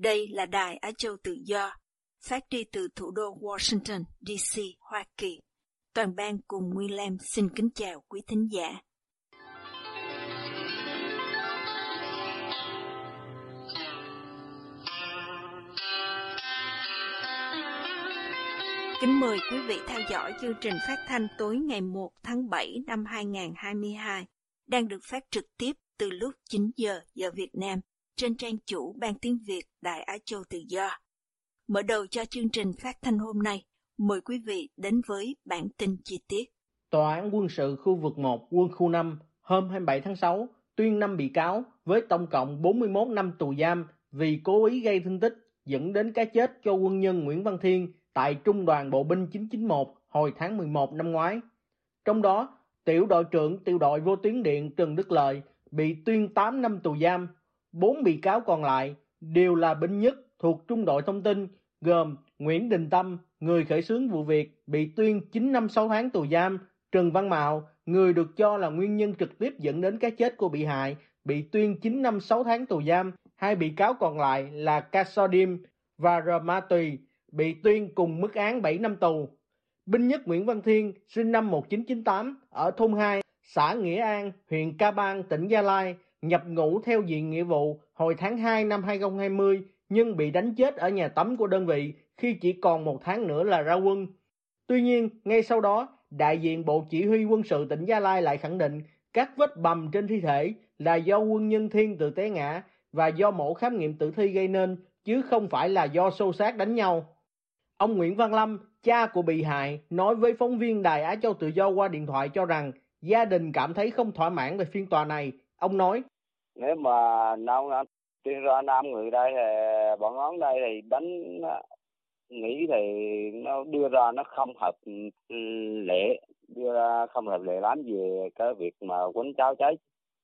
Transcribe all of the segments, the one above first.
Đây là Đài Á Châu Tự Do, phát đi từ thủ đô Washington, D.C., Hoa Kỳ. Toàn ban cùng Nguyên Lam xin kính chào quý thính giả. Kính mời quý vị theo dõi chương trình phát thanh tối ngày 1 tháng 7 năm 2022, đang được phát trực tiếp từ lúc 9 giờ giờ Việt Nam trên trang chủ Ban Tiếng Việt Đại Á Châu Tự Do. Mở đầu cho chương trình phát thanh hôm nay, mời quý vị đến với bản tin chi tiết. Tòa án quân sự khu vực 1 quân khu 5 hôm 27 tháng 6 tuyên 5 bị cáo với tổng cộng 41 năm tù giam vì cố ý gây thương tích dẫn đến cái chết cho quân nhân Nguyễn Văn Thiên tại Trung đoàn Bộ binh 991 hồi tháng 11 năm ngoái. Trong đó, tiểu đội trưởng tiểu đội vô tuyến điện Trần Đức Lợi bị tuyên 8 năm tù giam Bốn bị cáo còn lại đều là binh nhất thuộc trung đội thông tin gồm Nguyễn Đình Tâm, người khởi xướng vụ việc, bị tuyên 9 năm 6 tháng tù giam, Trần Văn Mạo, người được cho là nguyên nhân trực tiếp dẫn đến cái chết của bị hại, bị tuyên 9 năm 6 tháng tù giam. Hai bị cáo còn lại là Casodim và R. Tùy, bị tuyên cùng mức án 7 năm tù. Binh nhất Nguyễn Văn Thiên, sinh năm 1998, ở thôn 2, xã Nghĩa An, huyện Ca Bang, tỉnh Gia Lai, nhập ngũ theo diện nghĩa vụ hồi tháng 2 năm 2020 nhưng bị đánh chết ở nhà tắm của đơn vị khi chỉ còn một tháng nữa là ra quân. Tuy nhiên, ngay sau đó, đại diện Bộ Chỉ huy quân sự tỉnh Gia Lai lại khẳng định các vết bầm trên thi thể là do quân nhân thiên tự té ngã và do mổ khám nghiệm tử thi gây nên, chứ không phải là do xô xát đánh nhau. Ông Nguyễn Văn Lâm, cha của bị hại, nói với phóng viên Đài Á Châu Tự Do qua điện thoại cho rằng gia đình cảm thấy không thỏa mãn về phiên tòa này Ông nói, nếu mà nông tuyên ra nam người đây thì bọn ngón đây thì đánh nghĩ thì nó đưa ra nó không hợp lệ đưa ra không hợp lệ lắm về cái việc mà quấn cháo cháy.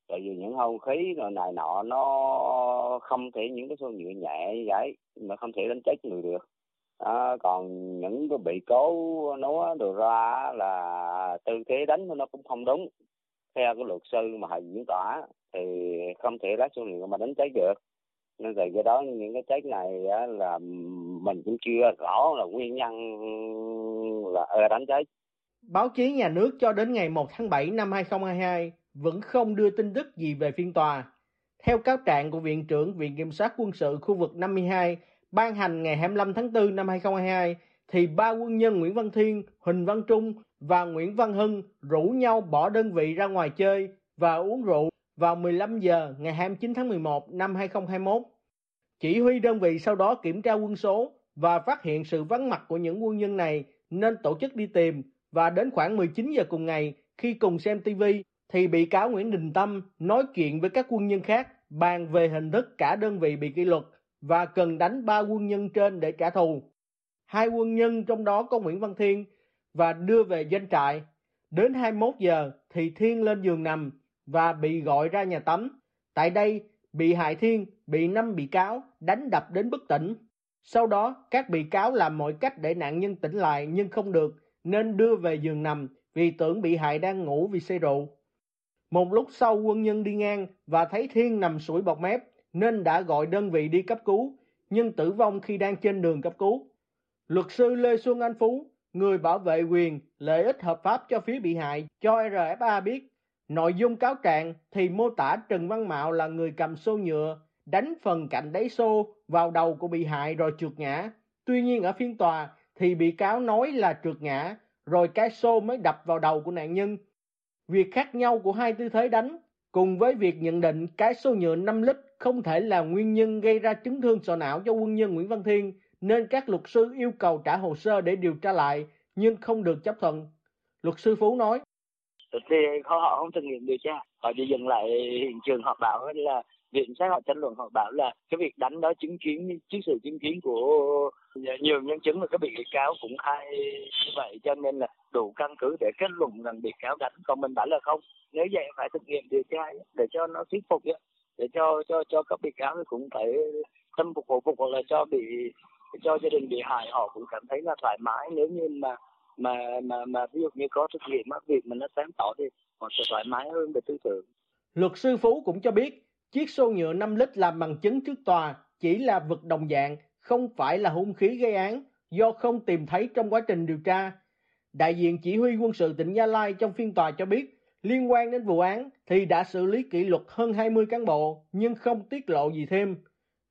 Tại vì những hung khí rồi này nọ nó không thể những cái xương nhựa nhẹ như vậy mà không thể đánh chết người được. À, còn những cái bị cố nó đồ ra là tư thế đánh nó cũng không đúng theo cái luật sư mà họ diễn tỏa thì không thể lá số liệu mà đánh cháy được nên từ cái đó những cái cháy này á, là mình cũng chưa rõ là nguyên nhân là ờ, đánh cháy. Báo chí nhà nước cho đến ngày 1 tháng 7 năm 2022 vẫn không đưa tin tức gì về phiên tòa. Theo cáo trạng của Viện trưởng Viện Kiểm sát Quân sự khu vực 52 ban hành ngày 25 tháng 4 năm 2022 thì ba quân nhân Nguyễn Văn Thiên, Huỳnh Văn Trung và Nguyễn Văn Hưng rủ nhau bỏ đơn vị ra ngoài chơi và uống rượu vào 15 giờ ngày 29 tháng 11 năm 2021. Chỉ huy đơn vị sau đó kiểm tra quân số và phát hiện sự vắng mặt của những quân nhân này nên tổ chức đi tìm và đến khoảng 19 giờ cùng ngày, khi cùng xem TV thì bị cáo Nguyễn Đình Tâm nói chuyện với các quân nhân khác bàn về hình thức cả đơn vị bị kỷ luật và cần đánh ba quân nhân trên để trả thù. Hai quân nhân trong đó có Nguyễn Văn Thiên và đưa về doanh trại. Đến 21 giờ thì Thiên lên giường nằm và bị gọi ra nhà tắm. Tại đây, bị hại Thiên bị năm bị cáo đánh đập đến bất tỉnh. Sau đó, các bị cáo làm mọi cách để nạn nhân tỉnh lại nhưng không được, nên đưa về giường nằm vì tưởng bị hại đang ngủ vì say rượu. Một lúc sau quân nhân đi ngang và thấy Thiên nằm sủi bọt mép nên đã gọi đơn vị đi cấp cứu, nhưng tử vong khi đang trên đường cấp cứu. Luật sư Lê Xuân Anh Phú, người bảo vệ quyền, lợi ích hợp pháp cho phía bị hại, cho RFA biết Nội dung cáo trạng thì mô tả Trần Văn Mạo là người cầm xô nhựa, đánh phần cạnh đáy xô vào đầu của bị hại rồi trượt ngã. Tuy nhiên ở phiên tòa thì bị cáo nói là trượt ngã, rồi cái xô mới đập vào đầu của nạn nhân. Việc khác nhau của hai tư thế đánh, cùng với việc nhận định cái xô nhựa 5 lít không thể là nguyên nhân gây ra chấn thương sọ não cho quân nhân Nguyễn Văn Thiên, nên các luật sư yêu cầu trả hồ sơ để điều tra lại, nhưng không được chấp thuận. Luật sư Phú nói thì họ không thực nghiệm điều tra họ chỉ dừng lại hiện trường, họ bảo là viện sát họ tranh luận, họ bảo là cái việc đánh đó chứng kiến, trước sự chứng kiến của nhiều nhân chứng và các bị cáo cũng khai như vậy, cho nên là đủ căn cứ để kết luận rằng bị cáo đánh. Còn mình bảo là không, nếu vậy phải thực nghiệm điều tra để cho nó thuyết phục để cho cho cho các bị cáo cũng phải tâm phục khẩu phục hoặc là cho bị, cho gia đình bị hại, họ cũng cảm thấy là thoải mái. Nếu như mà mà mà mà ví dụ như có trách nhiệm á việc mình nó sáng tỏ thì họ sẽ thoải mái hơn về tư tưởng luật sư phú cũng cho biết, chiếc xô nhựa 5 lít làm bằng chứng trước tòa chỉ là vật đồng dạng, không phải là hung khí gây án, do không tìm thấy trong quá trình điều tra đại diện chỉ huy quân sự tỉnh Gia Lai trong phiên tòa cho biết, liên quan đến vụ án thì đã xử lý kỷ luật hơn 20 cán bộ, nhưng không tiết lộ gì thêm.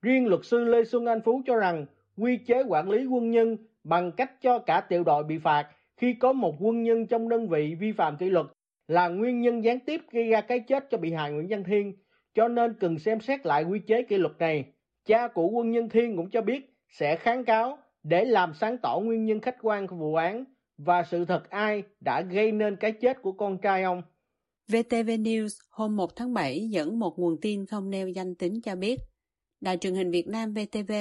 Riêng luật sư Lê Xuân Anh Phú cho rằng quy chế quản lý quân nhân bằng cách cho cả tiểu đội bị phạt khi có một quân nhân trong đơn vị vi phạm kỷ luật là nguyên nhân gián tiếp gây ra cái chết cho bị hại Nguyễn Văn Thiên, cho nên cần xem xét lại quy chế kỷ luật này. Cha của quân nhân Thiên cũng cho biết sẽ kháng cáo để làm sáng tỏ nguyên nhân khách quan của vụ án và sự thật ai đã gây nên cái chết của con trai ông. VTV News hôm 1 tháng 7 dẫn một nguồn tin không nêu danh tính cho biết Đài truyền hình Việt Nam VTV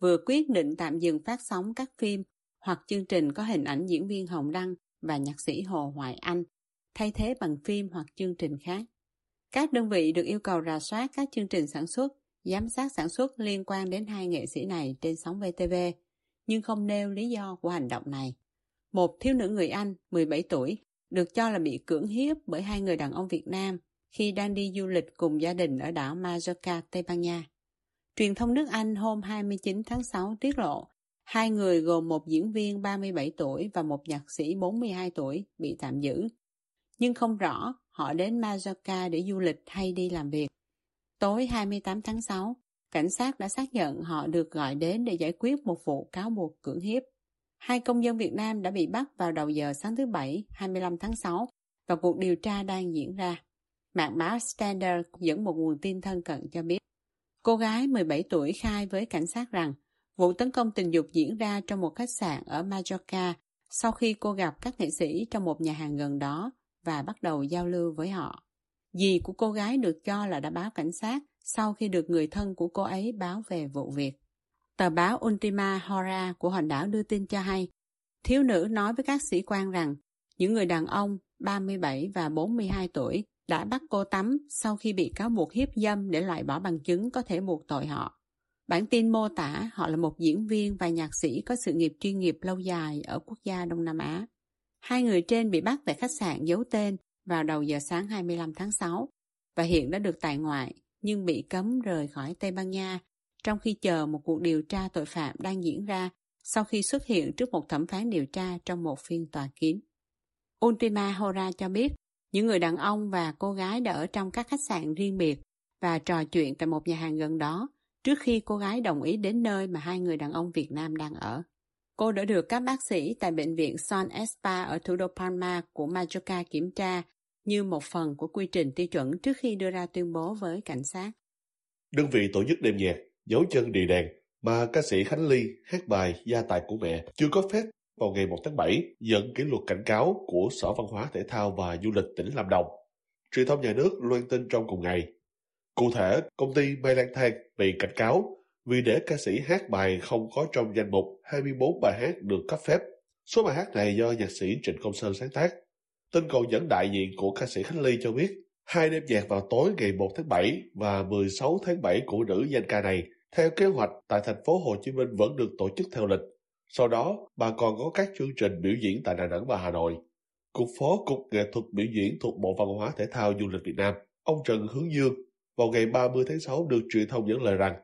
vừa quyết định tạm dừng phát sóng các phim hoặc chương trình có hình ảnh diễn viên Hồng Đăng và nhạc sĩ Hồ Hoài Anh, thay thế bằng phim hoặc chương trình khác. Các đơn vị được yêu cầu rà soát các chương trình sản xuất, giám sát sản xuất liên quan đến hai nghệ sĩ này trên sóng VTV, nhưng không nêu lý do của hành động này. Một thiếu nữ người Anh, 17 tuổi, được cho là bị cưỡng hiếp bởi hai người đàn ông Việt Nam khi đang đi du lịch cùng gia đình ở đảo Majorca, Tây Ban Nha. Truyền thông nước Anh hôm 29 tháng 6 tiết lộ hai người gồm một diễn viên 37 tuổi và một nhạc sĩ 42 tuổi bị tạm giữ. Nhưng không rõ họ đến Majorca để du lịch hay đi làm việc. Tối 28 tháng 6, cảnh sát đã xác nhận họ được gọi đến để giải quyết một vụ cáo buộc cưỡng hiếp. Hai công dân Việt Nam đã bị bắt vào đầu giờ sáng thứ Bảy, 25 tháng 6 và cuộc điều tra đang diễn ra. Mạng báo Standard dẫn một nguồn tin thân cận cho biết. Cô gái 17 tuổi khai với cảnh sát rằng vụ tấn công tình dục diễn ra trong một khách sạn ở Majorca sau khi cô gặp các nghệ sĩ trong một nhà hàng gần đó và bắt đầu giao lưu với họ. Dì của cô gái được cho là đã báo cảnh sát sau khi được người thân của cô ấy báo về vụ việc. Tờ báo Ultima Hora của hòn đảo đưa tin cho hay, thiếu nữ nói với các sĩ quan rằng những người đàn ông 37 và 42 tuổi đã bắt cô tắm sau khi bị cáo buộc hiếp dâm để loại bỏ bằng chứng có thể buộc tội họ. Bản tin mô tả họ là một diễn viên và nhạc sĩ có sự nghiệp chuyên nghiệp lâu dài ở quốc gia Đông Nam Á. Hai người trên bị bắt tại khách sạn giấu tên vào đầu giờ sáng 25 tháng 6 và hiện đã được tại ngoại, nhưng bị cấm rời khỏi Tây Ban Nha trong khi chờ một cuộc điều tra tội phạm đang diễn ra sau khi xuất hiện trước một thẩm phán điều tra trong một phiên tòa kín. Ultima Hora cho biết những người đàn ông và cô gái đã ở trong các khách sạn riêng biệt và trò chuyện tại một nhà hàng gần đó trước khi cô gái đồng ý đến nơi mà hai người đàn ông Việt Nam đang ở. Cô đã được các bác sĩ tại bệnh viện Son Espa ở thủ đô Palma của Majorca kiểm tra như một phần của quy trình tiêu chuẩn trước khi đưa ra tuyên bố với cảnh sát. Đơn vị tổ chức đêm nhạc, dấu chân đi đèn mà ca sĩ Khánh Ly hát bài Gia tài của mẹ chưa có phép vào ngày 1 tháng 7 nhận kỷ luật cảnh cáo của Sở Văn hóa Thể thao và Du lịch tỉnh Lâm Đồng. Truyền thông nhà nước loan tin trong cùng ngày. Cụ thể, công ty mai Lan Thang bị cảnh cáo vì để ca sĩ hát bài không có trong danh mục 24 bài hát được cấp phép. Số bài hát này do nhạc sĩ Trịnh Công Sơn sáng tác. Tin còn dẫn đại diện của ca sĩ Khánh Ly cho biết, hai đêm nhạc vào tối ngày 1 tháng 7 và 16 tháng 7 của nữ danh ca này, theo kế hoạch tại thành phố Hồ Chí Minh vẫn được tổ chức theo lịch. Sau đó, bà còn có các chương trình biểu diễn tại Đà Nẵng và Hà Nội. Cục Phó Cục Nghệ thuật Biểu diễn thuộc Bộ Văn hóa Thể thao Du lịch Việt Nam, ông Trần Hướng Dương, vào ngày 30 tháng 6 được truyền thông dẫn lời rằng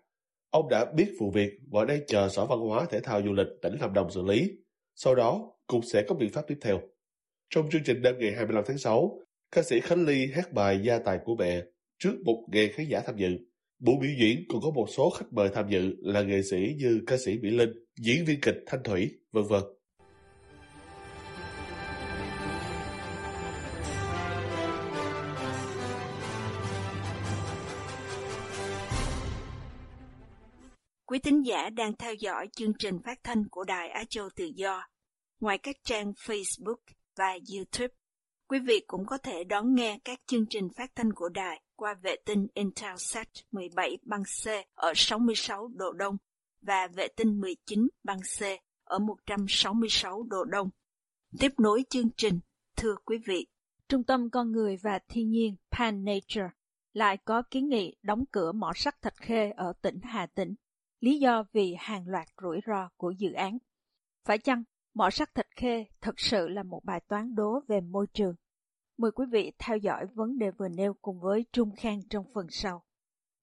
ông đã biết vụ việc và đang chờ Sở Văn hóa Thể thao Du lịch tỉnh Lâm Đồng xử lý. Sau đó, Cục sẽ có biện pháp tiếp theo. Trong chương trình đêm ngày 25 tháng 6, ca sĩ Khánh Ly hát bài Gia tài của mẹ trước một ngàn khán giả tham dự. Buổi biểu diễn còn có một số khách mời tham dự là nghệ sĩ như ca sĩ Mỹ Linh, diễn viên kịch Thanh Thủy, vân vân. Quý tín giả đang theo dõi chương trình phát thanh của Đài Á Châu Tự Do. Ngoài các trang Facebook và YouTube, Quý vị cũng có thể đón nghe các chương trình phát thanh của đài qua vệ tinh Intelsat 17 băng C ở 66 độ Đông và vệ tinh 19 băng C ở 166 độ Đông. Tiếp nối chương trình, thưa quý vị, Trung tâm Con Người và Thiên nhiên Pan Nature lại có kiến nghị đóng cửa mỏ sắt Thạch Khê ở tỉnh Hà Tĩnh. Lý do vì hàng loạt rủi ro của dự án. Phải chăng mỏ sắt Thạch Khê thật sự là một bài toán đố về môi trường? Mời quý vị theo dõi vấn đề vừa nêu cùng với Trung Khang trong phần sau.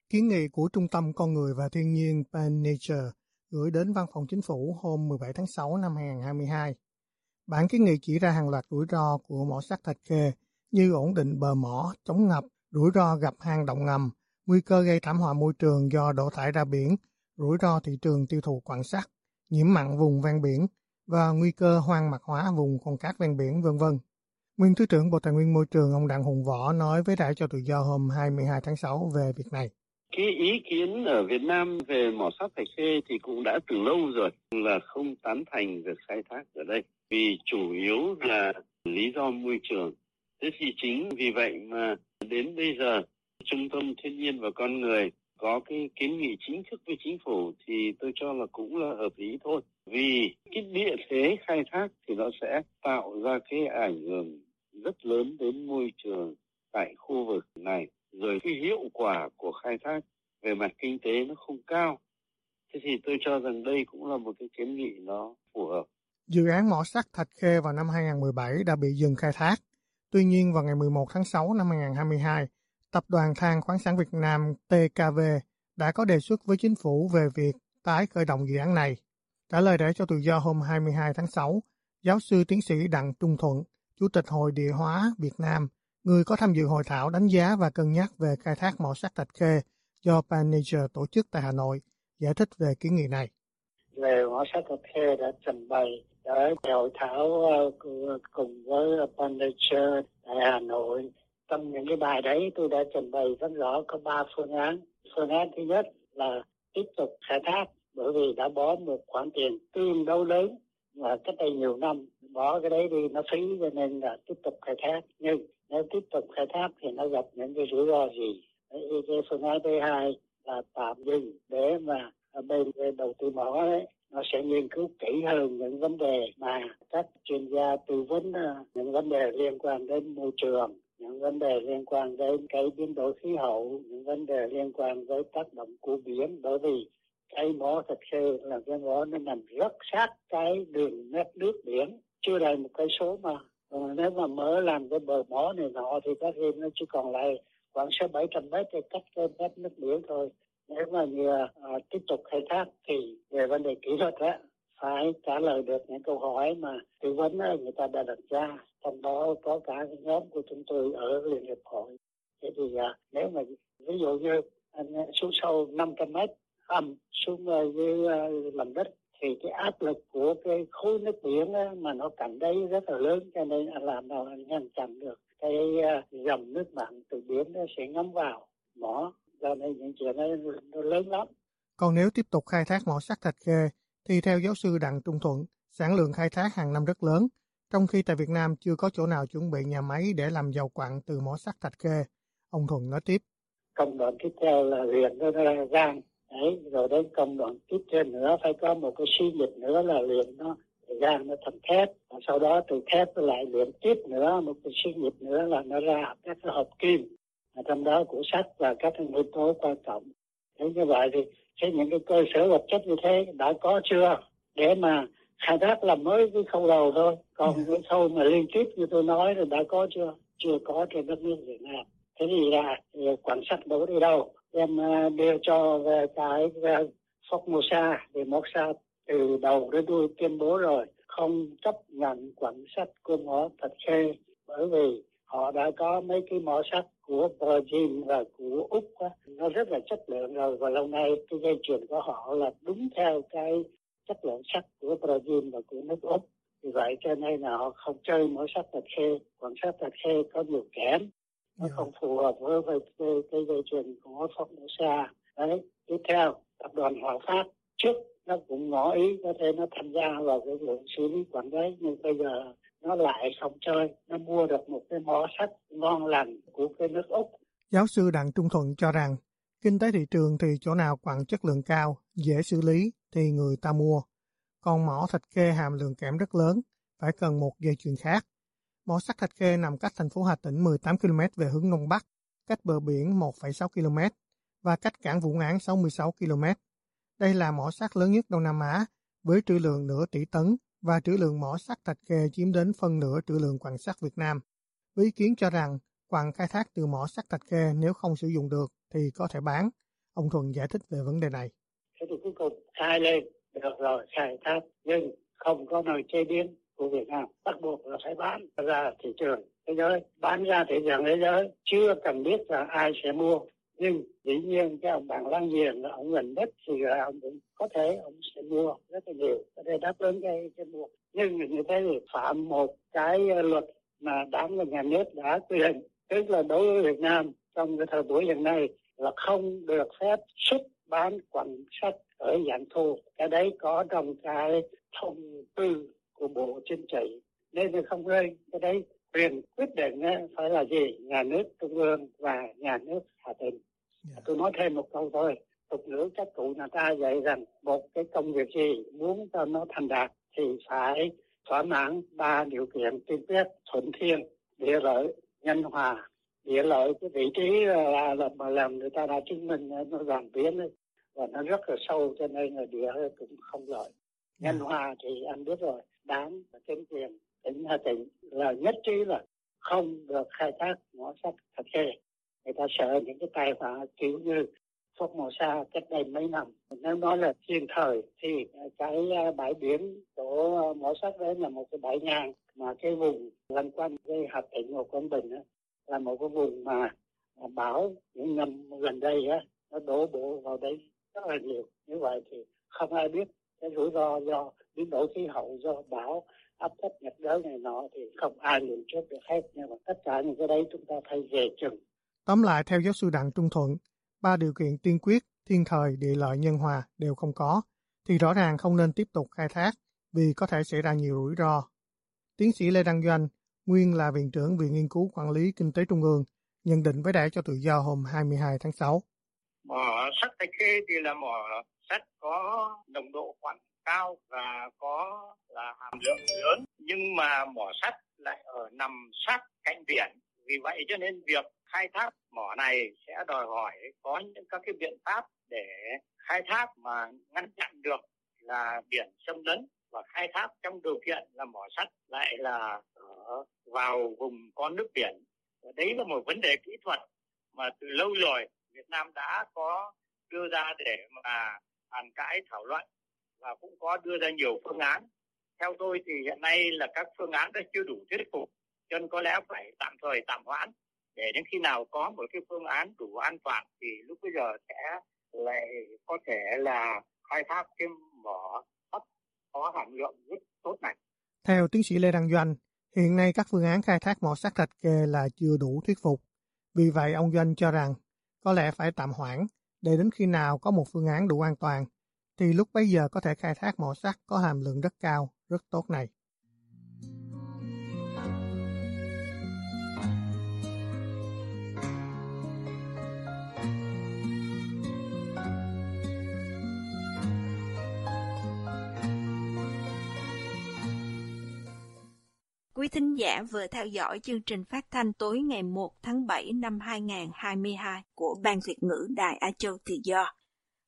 Kiến nghị của Trung tâm Con Người và Thiên nhiên Pan Nature gửi đến Văn phòng Chính phủ hôm 17 tháng 6 năm 2022. Bản kiến nghị chỉ ra hàng loạt rủi ro của mỏ sắt Thạch Khê như ổn định bờ mỏ, chống ngập, rủi ro gặp hang động ngầm, nguy cơ gây thảm họa môi trường do đổ thải ra biển, rủi ro thị trường tiêu thụ quặng sắt, nhiễm mặn vùng ven biển và nguy cơ hoang mạc hóa vùng con cát ven biển, vân vân. Nguyên Thứ trưởng Bộ Tài nguyên Môi trường ông Đặng Hùng Võ nói với đại cho tự do hôm 22 tháng 6 về việc này. Cái ý kiến ở Việt Nam về mỏ sắt Thạch Khê thì cũng đã từ lâu rồi là không tán thành việc khai thác ở đây vì chủ yếu là lý do môi trường. Thế thì chính vì vậy mà đến bây giờ, Trung tâm Thiên nhiên và Con Người có cái kiến nghị chính thức với chính phủ thì tôi cho là cũng là hợp lý thôi. Vì cái địa thế khai thác thì nó sẽ tạo ra cái ảnh hưởng rất lớn đến môi trường tại khu vực này. Rồi cái hiệu quả của khai thác về mặt kinh tế nó không cao. Thế thì tôi cho rằng đây cũng là một cái kiến nghị nó phù hợp. Dự án mỏ sắt Thạch Khê vào năm 2017 đã bị dừng khai thác. Tuy nhiên vào ngày 11 tháng 6 năm 2022, Tập đoàn Than khoáng sản Việt Nam TKV đã có đề xuất với chính phủ về việc tái khởi động dự án này. Trả lời để cho tự do hôm 22 tháng 6, giáo sư tiến sĩ Đặng Trung Thuận, Chủ tịch Hội Địa hóa Việt Nam, người có tham dự hội thảo đánh giá và cân nhắc về khai thác mỏ sắt Thạch Khê do Panager tổ chức tại Hà Nội, giải thích về kiến nghị này. Về mỏ sắt Thạch Khê đã trình bày ở hội thảo ờ, cùng với Panager tại Hà Nội trong những cái bài đấy tôi đã trình bày rất rõ có ba phương án phương án thứ nhất là tiếp tục khai thác bởi vì đã bỏ một khoản tiền tương đối lớn và cách đây nhiều năm bỏ cái đấy đi nó phí cho nên là tiếp tục khai thác. Nhưng nếu tiếp tục khai thác thì nó gặp những cái rủi ro gì? Đấy, cái phương án thứ hai là tạm dừng để mà bên đầu tư mỏ đấy nó sẽ nghiên cứu kỹ hơn những vấn đề mà các chuyên gia tư vấn ờ, những vấn đề liên quan đến môi trường những vấn đề liên quan đến cái biến đổi khí hậu, những vấn đề liên quan với tác động của biển. Bởi vì cái mỏ thật sự là cái mỏ nó nằm rất sát cái đường nét nước biển chưa đầy một cây số mà. Còn nếu mà mở làm cái bờ mỏ này nọ thì có thêm nó chỉ còn lại khoảng sáu bảy trăm mét để cách thêm mét nước biển thôi. Nếu mà như à, tiếp tục khai thác thì về vấn đề kỹ thuật á phải trả lời được những câu hỏi mà tư vấn người ta đã đặt ra. Trong đó có cả cái nhóm của chúng tôi ở liên hiệp hội. Thế thì à, nếu mà ví dụ như anh à, xuống sâu 500 mét âm xuống à, dưới uh, lòng đất thì cái áp lực của cái khối nước biển á, mà nó cạnh đấy rất là lớn cho nên làm nào ngăn chặn được cái uh, dòng nước mặn từ biển nó sẽ ngấm vào mỏ cho nên những chuyện đó nó lớn lắm còn nếu tiếp tục khai thác mỏ sắt thạch khê thì theo giáo sư Đặng Trung Thuận, sản lượng khai thác hàng năm rất lớn, trong khi tại Việt Nam chưa có chỗ nào chuẩn bị nhà máy để làm dầu quặng từ mỏ sắt Thạch Khê. Ông Thuận nói tiếp. Công đoạn tiếp theo là ra gan, đấy, rồi đến công đoạn tiếp theo nữa phải có một cái suy dịch nữa là luyện nó gan nó thành thép. Và sau đó từ thép nó lại luyện tiếp nữa một cái suy dịch nữa là nó ra các cái hợp kim. Ở trong đó của sắt và các cái nguyên tố quan trọng. Thế như vậy thì thế những cái cơ sở vật chất như thế đã có chưa? Để mà khai thác làm mới cái khâu đầu thôi. Còn ừ. cái khâu mà liên tiếp như tôi nói là đã có chưa? Chưa có trên đất nước Việt Nam. Thế thì là quan sát đâu đi đâu em à, đưa cho về cái à, Formosa thì sa từ đầu đến đuôi tuyên bố rồi. Không chấp nhận quản sách của mỏ thật khê bởi vì họ đã có mấy cái mỏ sắt của Brazil và của Úc đó. nó rất là chất lượng rồi và lâu nay cái dây chuyền của họ là đúng theo cái chất lượng sắt của Brazil và của nước Úc. Vì vậy cho nên là họ không chơi mỏ sắt thật khê. Còn sắt thật khê có nhiều kém nó. Dạ. không phù hợp với, với cái, cái dây chuyền của Formosa đấy tiếp theo tập đoàn Hòa Phát. Trước nó cũng ngỏ ý có thể nó tham gia vào cái lượng xử lý quản đấy nhưng bây giờ nó lại không chơi. Nó mua được một cái mỏ sắt ngon lành của cái nước úc. Giáo sư đặng trung thuận cho rằng kinh tế thị trường thì chỗ nào quặng chất lượng cao dễ xử lý thì người ta mua. Còn mỏ thạch khê hàm lượng kẽm rất lớn phải cần một dây chuyền khác mỏ sắt thạch khê nằm cách thành phố hà tĩnh 18 km về hướng đông bắc cách bờ biển 1,6 km và cách cảng Vũng Áng 66 km. Đây là mỏ sắt lớn nhất Đông Nam Á với trữ lượng nửa tỷ tấn và trữ lượng mỏ sắt thạch khê chiếm đến phân nửa trữ lượng quặng sắt Việt Nam. Với ý kiến cho rằng quặng khai thác từ mỏ sắt thạch khê nếu không sử dụng được thì có thể bán. Ông Thuận giải thích về vấn đề này. Thế thì cuối cùng khai lên được rồi khai thác nhưng không có nơi chế biến của Việt Nam. Bắt buộc là phải bán ra thị trường thế giới. Bán ra thị trường thế giới, chưa cần biết là ai sẽ mua. Nhưng dĩ nhiên cái ông bạn láng giềng là ông gần đất thì là ông cũng có thể ông sẽ mua rất là nhiều để đáp ứng cái cái mua. Nhưng như thế thì phạm một cái luật mà đảng và nhà nước đã quy định, tức là đối với Việt Nam trong cái thời buổi hiện nay là không được phép xuất bán quặng sách ở dạng thu. Cái đấy có trong cái thông tư của bộ chính trị nên là không rơi cái đấy quyền quyết định phải là gì nhà nước trung ương và nhà nước hà tĩnh yeah. Dạ. tôi nói thêm một câu thôi tục ngữ các cụ người ta dạy rằng một cái công việc gì muốn cho nó thành đạt thì phải thỏa mãn ba điều kiện tiên quyết thuận thiên địa lợi nhân hòa địa lợi cái vị trí là, là mà làm người ta đã chứng minh nó giảm biến và nó rất là sâu cho nên là địa cũng không lợi dạ. nhân hòa thì anh biết rồi đảng và chính quyền tỉnh Hà Tĩnh là nhất trí là không được khai thác mỏ sắt thật khê. Người ta sợ những cái tai họa kiểu như Phúc Màu Sa cách đây mấy năm. Nếu nói là thiên thời thì cái à, bãi biển của mỏ sắt đấy là một cái bãi ngang mà cái vùng lân quanh cái Hà Tĩnh Hồ Quảng Bình đó, là một cái vùng mà à, bão những năm gần đây á nó đổ bộ vào đây rất là nhiều như vậy thì không ai biết cái rủi ro do biến đổi khí hậu do bão áp thấp nhiệt đới này nọ thì không ai lường trước được hết. Nhưng mà tất cả những cái đấy chúng ta phải về chừng. Tóm lại theo giáo sư đặng trung thuận ba điều kiện tiên quyết thiên thời địa lợi nhân hòa đều không có thì rõ ràng không nên tiếp tục khai thác vì có thể xảy ra nhiều rủi ro. Tiến sĩ lê đăng doanh nguyên là viện trưởng viện nghiên cứu quản lý kinh tế trung ương nhận định với đài cho tự do hôm 22 tháng 6. Mỏ sắt thạch khê thì là mỏ sắt có nồng độ quặng cao và có là hàm lượng lớn. Nhưng mà mỏ sắt lại ở nằm sát cạnh biển. Vì vậy cho nên việc khai thác mỏ này sẽ đòi hỏi có những các cái biện pháp để khai thác mà ngăn chặn được là biển xâm lấn. Và khai thác trong điều kiện là mỏ sắt lại là ở vào vùng có nước biển. Và đấy là một vấn đề kỹ thuật mà từ lâu rồi Việt Nam đã có đưa ra để mà bàn cãi, thảo luận và cũng có đưa ra nhiều phương án. Theo tôi thì hiện nay là các phương án đã chưa đủ thuyết phục, cho nên có lẽ phải tạm thời tạm hoãn để đến khi nào có một cái phương án đủ an toàn thì lúc bây giờ sẽ lại có thể là khai thác cái mỏ thấp có hàm lượng rất tốt này. Theo tiến sĩ Lê Đăng Doanh, hiện nay các phương án khai thác mỏ sắt thạch kê là chưa đủ thuyết phục. Vì vậy ông Doanh cho rằng có lẽ phải tạm hoãn để đến khi nào có một phương án đủ an toàn thì lúc bấy giờ có thể khai thác mỏ sắt có hàm lượng rất cao, rất tốt này. Quý thính giả vừa theo dõi chương trình phát thanh tối ngày 1 tháng 7 năm 2022 của Ban Việt ngữ Đài Á Châu Tự Do.